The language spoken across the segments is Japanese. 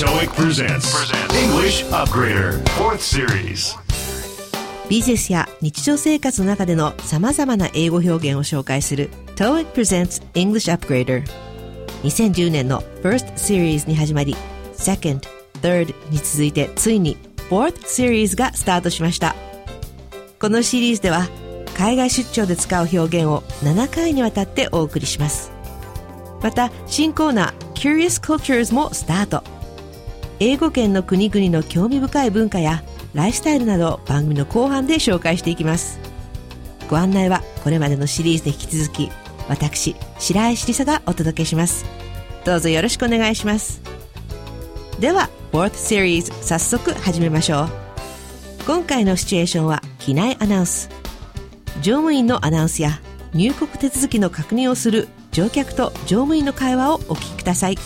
TOEIC presents English Upgrader 4th Series ビジネスや日常生活の中での様々な英語表現を紹介する TOEIC presents English Upgrader 2010年の First Series に始まり Second, Third に続いてついに Fourth Series がスタートしましたこのシリーズでは海外出張で使う表現を7回にわたってお送りしますまた新コーナー Curious Cultures もスタート英語圏の国々の興味深い文化やライフスタイルなどを番組の後半で紹介していきます。ご案内はこれまでのシリーズで引き続き私白石りさがお届けします。どうぞよろしくお願いします。では Fourth Series 早速始めましょう。今回のシチュエーションは機内アナウンス。乗務員のアナウンスや入国手続きの確認をする乗客と乗務員の会話をお聞きください。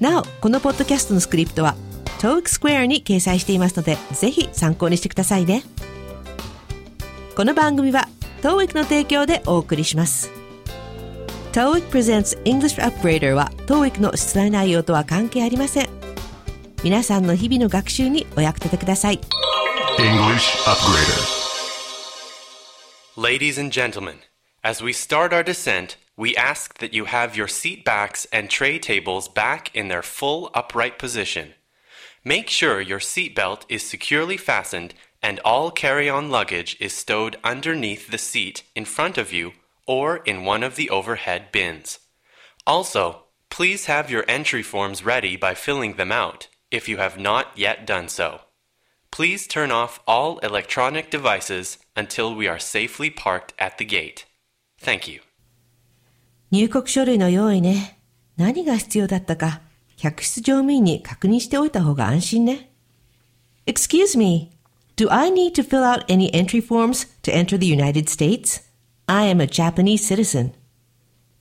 なおこのポッドキャストのスクリプトは TOEIC Square に掲載していますのでぜひ参考にしてくださいねこの番組は TOEIC の提供でお送りします TOEIC Presents English Upgrader は TOEIC の出題内容とは関係ありません皆さんの日々の学習にお役立てください English Upgrader Ladies and gentlemen, as we start our descent, we ask that you have your seat backs and tray tables back in their full upright position. Make sure your seat belt is securely fastened and all carry on luggage is stowed underneath the seat in front of you or in one of the overhead bins. Also, please have your entry forms ready by filling them out if you have not yet done so. Please turn off all electronic devices until we are safely parked at the gate. Thank you. 入国書類の用意ね。何が必要だったか、客室乗務員に確認しておいた方が安心ね。Excuse me, do I need to fill out any entry forms to enter the United States? I am a Japanese citizen.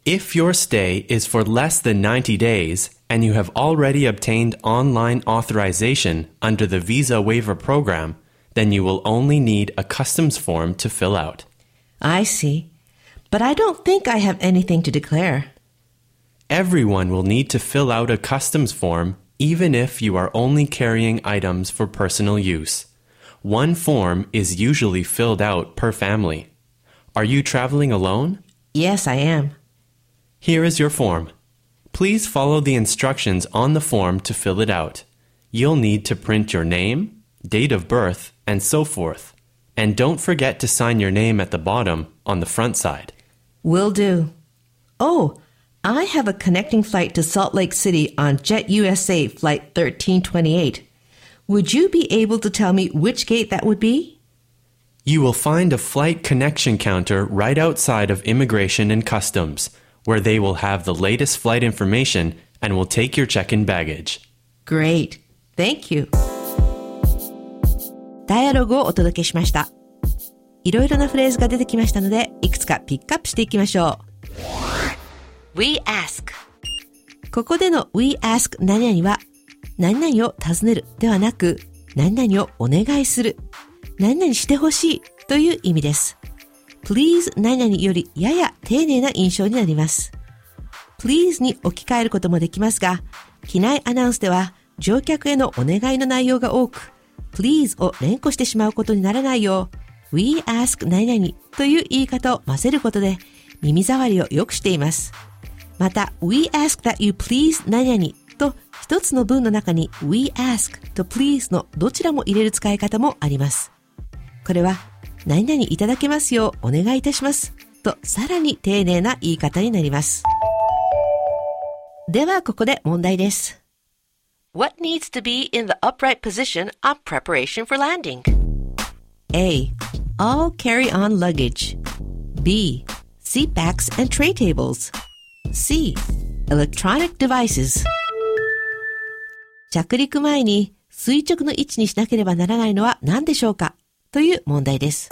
If your stay is for less than 90 days and you have already obtained online authorization under the Visa Waiver Program, then you will only need a customs form to fill out. I see. But I don't think I have anything to declare. Everyone will need to fill out a customs form even if you are only carrying items for personal use. One form is usually filled out per family. Are you traveling alone? Yes, I am. Here is your form. Please follow the instructions on the form to fill it out. You'll need to print your name, date of birth, and so forth. And don't forget to sign your name at the bottom on the front side. Will do. Oh, I have a connecting flight to Salt Lake City on Jet USA Flight 1328. Would you be able to tell me which gate that would be? You will find a flight connection counter right outside of Immigration and Customs, where they will have the latest flight information and will take your check in baggage. Great. Thank you. ダイアログをお届けしました。 いろいろなフレーズが出てきましたので、いくつかピックアップしていきましょう。We ask ここでの We ask 何々は、何々を尋ねるではなく、何々をお願いする、何々してほしいという意味です。please 何々よりやや丁寧な印象になります。please に置き換えることもできますが、機内アナウンスでは乗客へのお願いの内容が多く、please を連呼してしまうことにならないよう、we ask 何々という言い方を混ぜることで耳障りを良くしています。また、we ask that you please 何々と一つの文の中に we ask と please のどちらも入れる使い方もあります。これは、何々いただけますようお願いいたしますとさらに丁寧な言い方になります。ではここで問題です。What needs to be in the upright position on preparation for landing? A. All carry-on luggage. B. Seat backs and tray tables. C. Electronic devices. 着陸前に垂直の位置にしなければならないのは何でしょうかという問題です。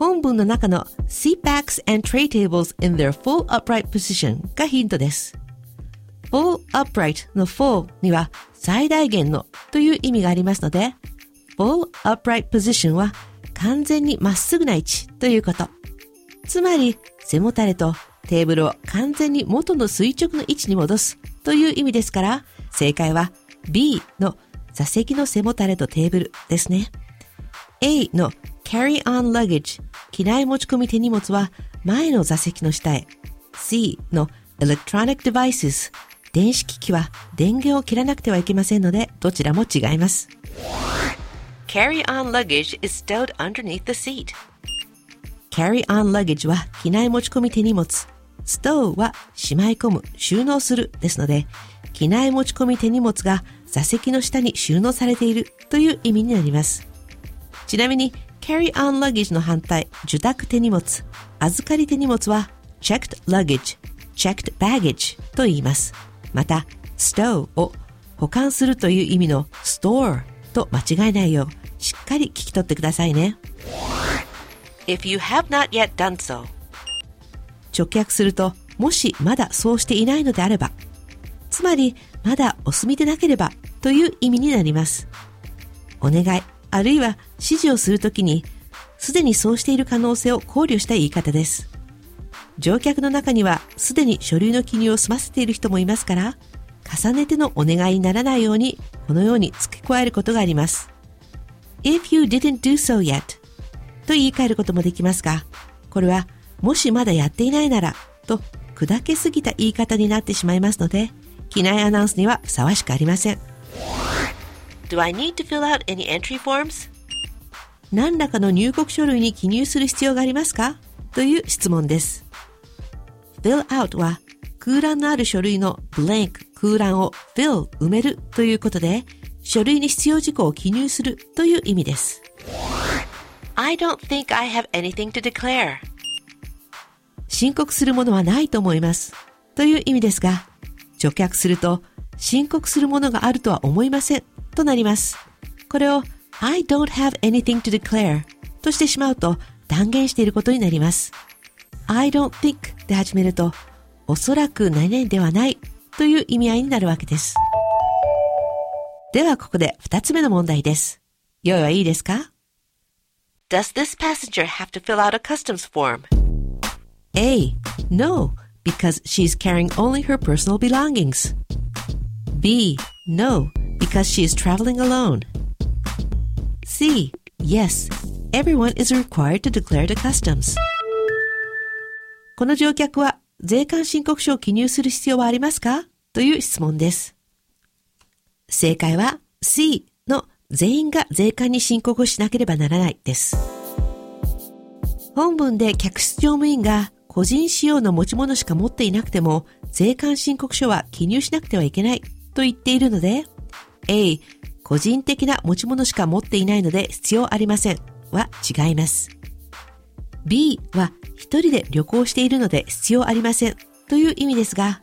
本文の中の seat backs and tray tables in their full upright position がヒントです。full upright の full には最大限のという意味がありますので、full upright position は完全にまっすぐな位置ということ。つまり、背もたれとテーブルを完全に元の垂直の位置に戻すという意味ですから、正解は B の座席の背もたれとテーブルですね。A の carry on luggage 機内持ち込み手荷物は前の座席の下へ。C の electronic devices 電子機器は電源を切らなくてはいけませんので、どちらも違います。Carry-on luggage is stowed underneath the seat. Carry-on luggage は機内持ち込み手荷物。stow はしまい込む、収納するですので、機内持ち込み手荷物が座席の下に収納されているという意味になります。ちなみに、carry-on luggage の反対、受託手荷物、預かり手荷物は checked luggage, checked baggage と言います。また、stow を保管するという意味の store と間違えないよう、しっかり聞き取ってくださいね。If you have not yet done so 直訳すると、もしまだそうしていないのであれば、つまり、まだお済みでなければという意味になります。お願い、あるいは指示をするときに、すでにそうしている可能性を考慮した言い方です。乗客の中にはすでに書類の記入を済ませている人もいますから、重ねてのお願いにならないように、このように付け加えることがあります。If you didn't do so yet と言い換えることもできますが、これはもしまだやっていないならと砕けすぎた言い方になってしまいますので、機内アナウンスにはふさわしくありません。Do I need to fill out any entry forms? 何らかの入国書類に記入する必要がありますか？という質問です。fill out は空欄のある書類の blank 空欄を fill 埋めるということで、書類に必要事項を記入するという意味です。I don't think I have anything to declare. 申告するものはないと思います。という意味ですが、直訳すると、申告するものがあるとは思いませんとなります。これを I don't have anything to declare としてしまうと断言していることになります。I don't think で始めると、おそらく何々ではないという意味合いになるわけです。ではここで二つ目の問題です。用意はいいですか Does this passenger have to fill out a customs form? A. No, because she's carrying only her personal belongings. B. No, because she is traveling alone. C. Yes, everyone is required to declare to customs. この乗客は税関申告書を記入する必要はありますかという質問です。正解は C の全員が税関に申告をしなければならないです。本文で客室乗務員が個人使用の持ち物しか持っていなくても税関申告書は記入しなくてはいけないと言っているので A 個人的な持ち物しか持っていないので必要ありませんは違います。B は一人で旅行しているので必要ありませんという意味ですが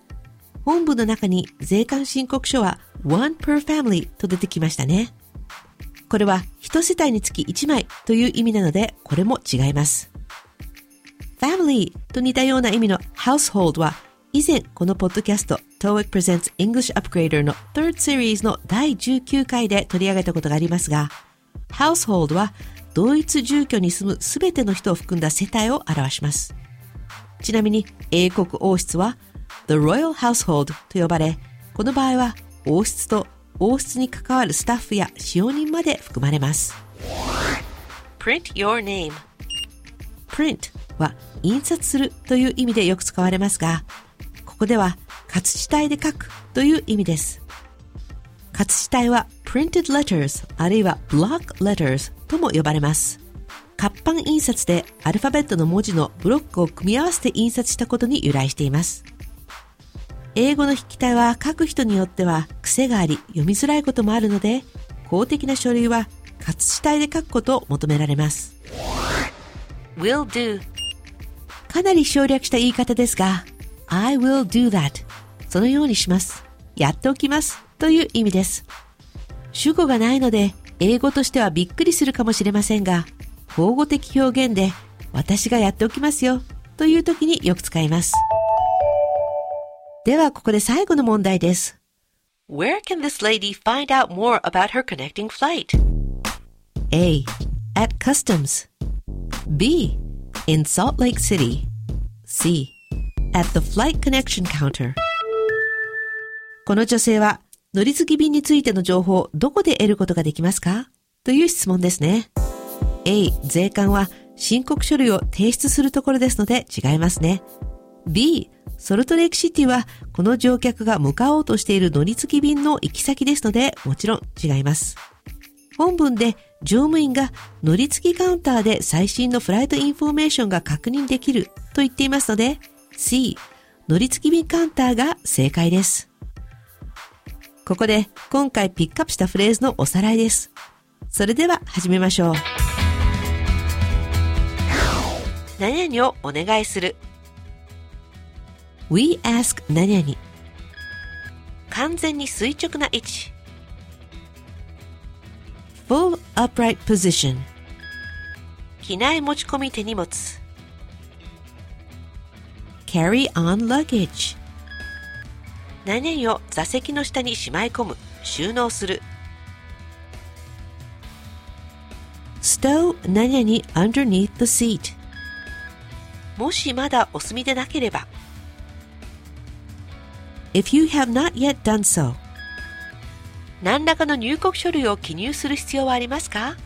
本文の中に税関申告書は one per family と出てきましたね。これは一世帯につき1枚という意味なので、これも違います。family と似たような意味の household は以前このポッドキャスト TOEIC Presents English Upgrader の Third Series の第19回で取り上げたことがありますが household は同一住居に住むすべての人を含んだ世帯を表します。ちなみに英国王室は The Royal Household と呼ばれこの場合は王室と王室に関わるスタッフや使用人まで含まれます。print your name print は印刷するという意味でよく使われますが、ここでは活字体で書くという意味です。活字体は printed letters あるいは block letters とも呼ばれます。活版印刷でアルファベットの文字のブロックを組み合わせて印刷したことに由来しています。英語の筆記体は書く人によっては癖があり読みづらいこともあるので、公的な書類は活字体で書くことを求められます。will do かなり省略した言い方ですが、I will do that そのようにします。やっておきますという意味です。主語がないので、英語としてはびっくりするかもしれませんが、口語的表現で私がやっておきますよという時によく使います。ではここで最後の問題です。Where can this lady find out more about her connecting flight? A. At customs. B. In Salt Lake City. C. At the flight connection counter. この女性は乗り継ぎ便についての情報をどこで得ることができますかという質問ですね。A、税関は申告書類を提出するところですので違いますね。B、ソルトレイクシティはこの乗客が向かおうとしている乗り継ぎ便の行き先ですのでもちろん違います。本文で乗務員が乗り継ぎカウンターで最新の flight information が確認できると言っていますので C、乗り継ぎ便カウンターが正解です。ここで今回ピックアップしたフレーズのおさらいです。それでは始めましょう。何々をお願いする。We ask 何々。完全に垂直な位置。full upright position。機内持ち込み手荷物。carry on luggage。何々を座席の下にしまい込む、収納する。stow 何々 underneath the seat。もしまだお済みでなければ。If you have not yet done so. 何らかの入国書類を記入する必要はありますか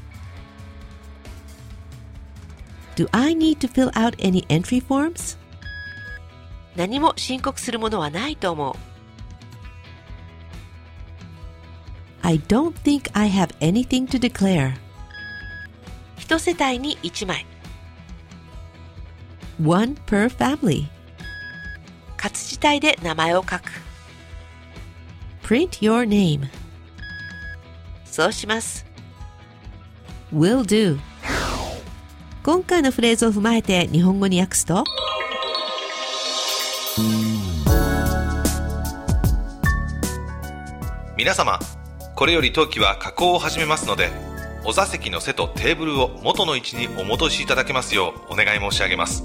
Do I need to fill out any entry forms? 何も申告するものはないと思う。I don't think I have anything to declare. 一世帯に一枚。One per family. 体で名前を書く。Print your name. そうします。will do. 今回のフレーズを踏まえて日本語に訳すと皆様これより当機は加工を始めますのでお座席の背とテーブルを元の位置にお戻しいただけますようお願い申し上げます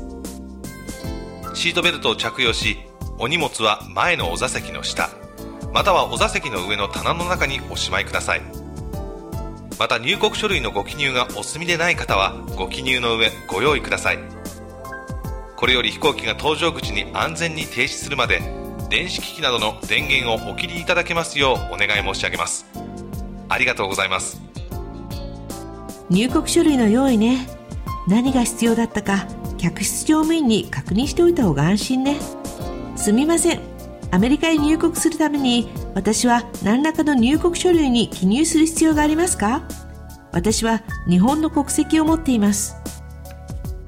シートベルトを着用しお荷物は前のお座席の下。またはお座席の上の棚の中におしまいください。また入国書類のご記入がお済みでない方はご記入の上ご用意ください。これより飛行機が搭乗口に安全に停止するまで電子機器などの電源をお切りいただけますようお願い申し上げます。ありがとうございます。入国書類の用意ね。何が必要だったか客室乗務員に確認しておいた方が安心ね。すみません。アメリカへ入国するために私は何らかの入国書類に記入する必要がありますか？私は日本の国籍を持っています。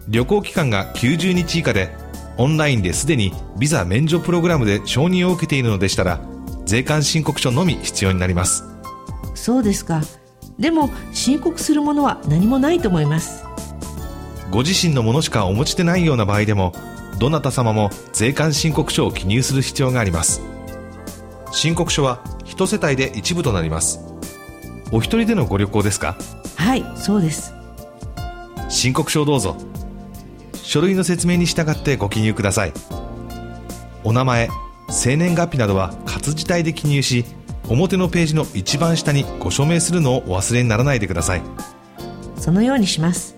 旅行期間が90日以下でオンラインですでにビザ免除プログラムで承認を受けているのでしたら税関申告書のみ必要になります。そうですか。でも申告するものは何もないと思います。ご自身のものしかお持ちでないような場合でもどなた様も税関申告書を記入する必要があります。申告書は一世帯で一部となります。お一人でのご旅行ですか？はいそうです。申告書をどうぞ。書類の説明に従ってご記入ください。お名前生年月日などは活字体で記入し表のページの一番下にご署名するのをお忘れにならないでください。そのようにします。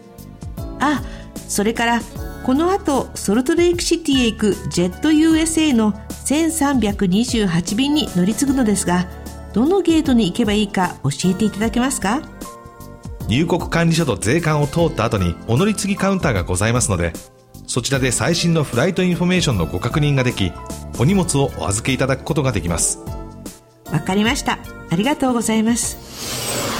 あそれからこの後ソルトレイクシティへ行くジェット USA の1328便に乗り継ぐのですがどのゲートに行けばいいか教えていただけますか？入国管理所と税関を通った後にお乗り継ぎカウンターがございますのでそちらで最新のフライトインフォメーションのご確認ができお荷物をお預けいただくことができます。わかりました。ありがとうございます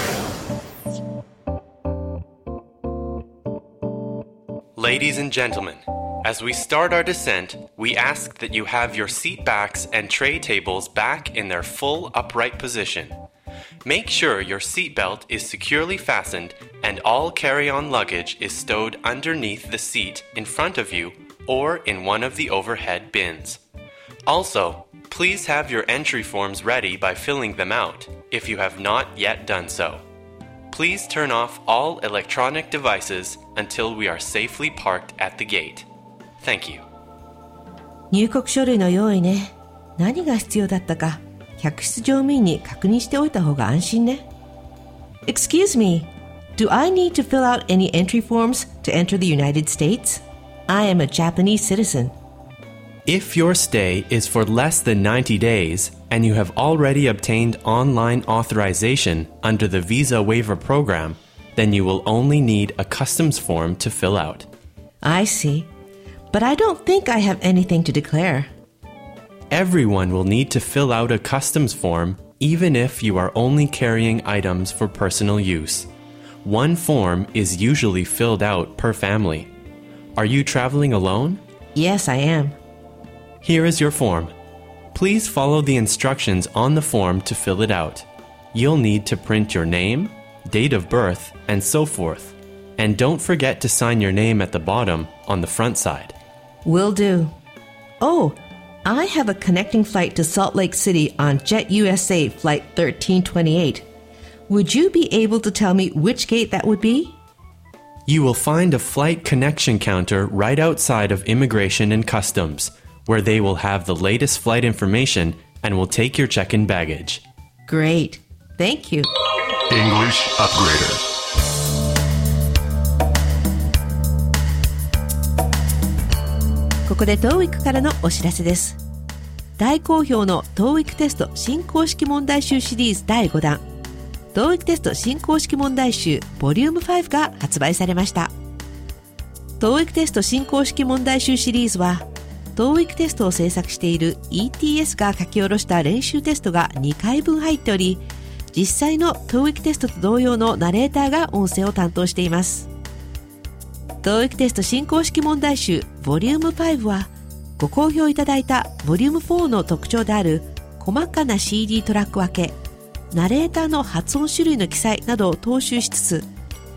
Ladies and gentlemen, as we start our descent, we ask that you have your seat backs and tray tables back in their full upright position. Make sure your seatbelt is securely fastened and all carry on luggage is stowed underneath the seat in front of you or in one of the overhead bins. Also, please have your entry forms ready by filling them out if you have not yet done so. Please turn off all electronic devices until we are safely parked at the gate. Thank you. 入国書類の用意ね。何が必要だったか、客室乗務員に確認しておいた方が安心ね。Excuse me, do I need to fill out any entry forms to enter the United States? I am a Japanese citizen. If your stay is for less than 90 days and you have already obtained online authorization under the Visa Waiver Program, then you will only need a customs form to fill out. I see. But I don't think I have anything to declare. Everyone will need to fill out a customs form even if you are only carrying items for personal use. One form is usually filled out per family. Are you traveling alone? Yes, I am. Here is your form. Please follow the instructions on the form to fill it out. You'll need to print your name, date of birth, and so forth. And don't forget to sign your name at the bottom on the front side. Will do. Oh, I have a connecting flight to Salt Lake City on Jet USA Flight 1328. Would you be able to tell me which gate that would be? You will find a flight connection counter right outside of Immigration and Customs, where they will have the latest flight information and will take your check in baggage. Great. Thank you. English Upgrader. ここで TOEIC からのお知らせです。大好評の TOEIC テスト新公式問題集シリーズ第5弾 TOEIC テスト新公式問題集 Vol.5 が発売されました。TOEIC テスト新公式問題集シリーズは TOEIC テストを制作している ETS が書き下ろした練習テストが2回分入っており実際の TOEIC テストと同様のナレーターが音声を担当しています。TOEIC テスト新公式問題集 Vol.5 はご好評いただいた Vol.4 の特徴である細かな CD トラック分けナレーターの発音種類の記載などを踏襲しつつ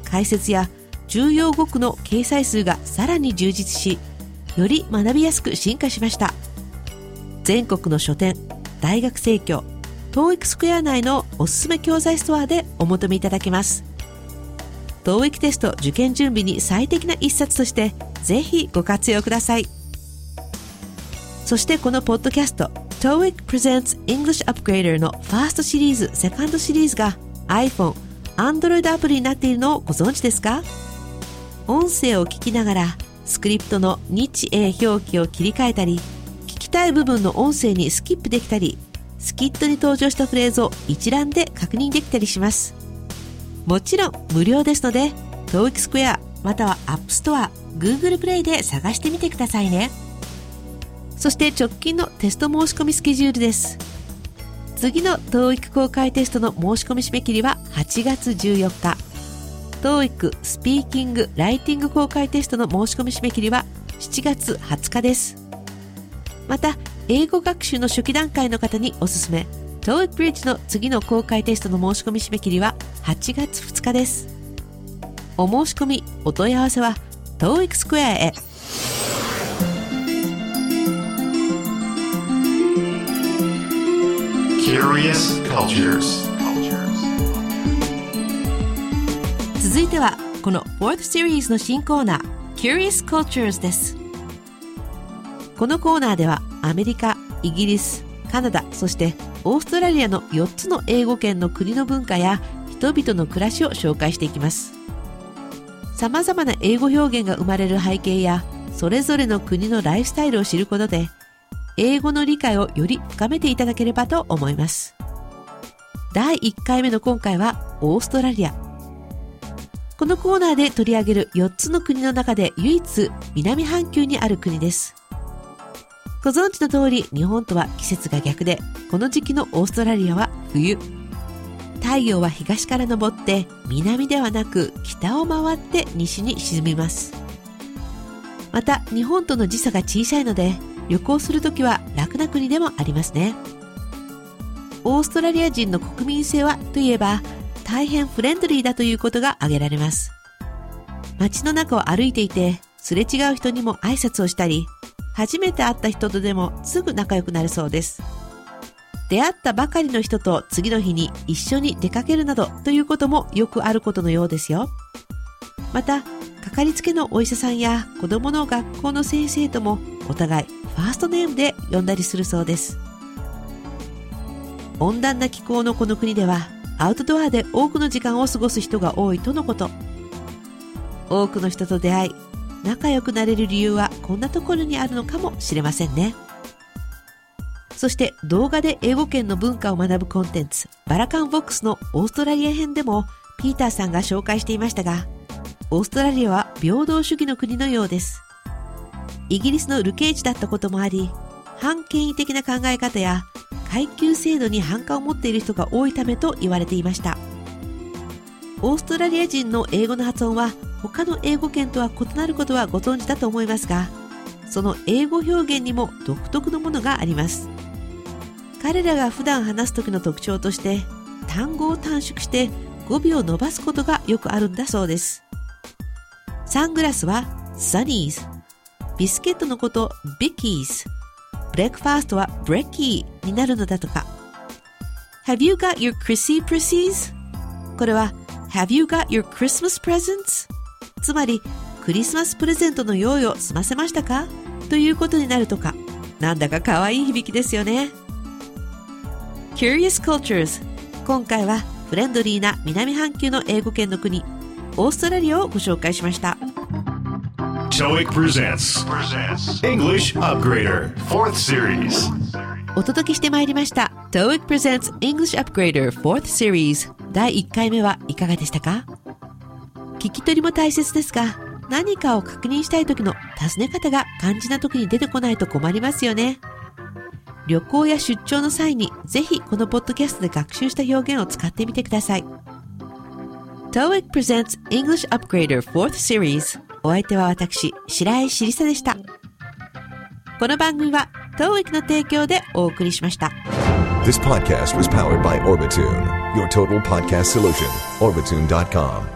解説や重要語句の掲載数がさらに充実しより学びやすく進化しました。全国の書店大学生協 TOEIC スクエア内のおすすめ教材ストアでお求めいただけます。TOEIC テスト受験準備に最適な一冊としてぜひご活用ください。そしてこのポッドキャスト TOEIC Presents English Upgrader のファーストシリーズ、セカンドシリーズが iPhone、Android アプリになっているのをご存知ですか？音声を聞きながらスクリプトの日英表記を切り替えたり聞きたい部分の音声にスキップできたりスキットに登場したフレーズを一覧で確認できたりします。もちろん無料ですので TOEIC Square または App Store、Google Play で探してみてくださいね。そして直近のテスト申し込みスケジュールです。次の TOEIC 公開テストの申し込み締め切りは8月14日。TOEIC スピーキング・ライティング公開テストの申し込み締め切りは7月20日です。また英語学習の初期段階の方におすすめ TOEIC Bridge の次の公開テストの申し込み締め切りは8月2日です。お申し込みお問い合わせは TOEIC Square へ。Curious Cultures. 続いてはこの 4th Series の新コーナー Curious Cultures です。このコーナーではアメリカ、イギリス、カナダそしてオーストラリアの4つの英語圏の国の文化や人々の暮らしを紹介していきます。様々な英語表現が生まれる背景やそれぞれの国のライフスタイルを知ることで英語の理解をより深めていただければと思います。第1回目の今回はオーストラリア。このコーナーで取り上げる4つの国の中で唯一南半球にある国です。ご存知の通り日本とは季節が逆で、この時期のオーストラリアは冬。太陽は東から昇って南ではなく北を回って西に沈みます。また日本との時差が小さいので旅行するときは楽な国でもありますね。オーストラリア人の国民性はといえば大変フレンドリーだということが挙げられます。街の中を歩いていて、すれ違う人にも挨拶をしたり、初めて会った人とでもすぐ仲良くなるそうです。出会ったばかりの人と次の日に一緒に出かけるなどということもよくあることのようですよ。また、かかりつけのお医者さんや子供の学校の先生ともお互いファーストネームで呼んだりするそうです。温暖な気候のこの国ではアウトドアで多くの時間を過ごす人が多いとのこと。多くの人と出会い、仲良くなれる理由はこんなところにあるのかもしれませんね。そして動画で英語圏の文化を学ぶコンテンツ、バラカンボックスのオーストラリア編でもピーターさんが紹介していましたが、オーストラリアは平等主義の国のようです。イギリスのルケージだったこともあり、反権威的な考え方や階級制度に反感を持っている人が多いためと言われていました。オーストラリア人の英語の発音は他の英語圏とは異なることはご存知だと思いますが、その英語表現にも独特のものがあります。彼らが普段話す時の特徴として単語を短縮して語尾を伸ばすことがよくあるんだそうです。サングラスは Sunnies、ビスケットのこと Bickies、ブレックファーストは Brecky になるのだとか。Have you got your Chrissy Prissies? これは Have you got your Christmas presents? つまりクリスマスプレゼントの用意を済ませましたか？ということになるとか。なんだか可愛い響きですよね。Curious Cultures 今回はフレンドリーな南半球の英語圏の国オーストラリアをご紹介しました TOEIC presents English Upgrader 4th Series お届けしてまいりました TOEIC presents English Upgrader 4th Series 第1回目はいかがでしたか聞き取りも大切ですが何かを確認したい時の尋ね方が肝心な時に出てこないと困りますよね。旅行や出張の際にぜひこのポッドキャストで学習した表現を使ってみてください。TOEIC presents English Upgrader 4th Series お相手は私、白井しりさでした。この番組は当育の提供でお送りしました。This podcast was powered by Orbitune, your total podcast solution, orbitune.com.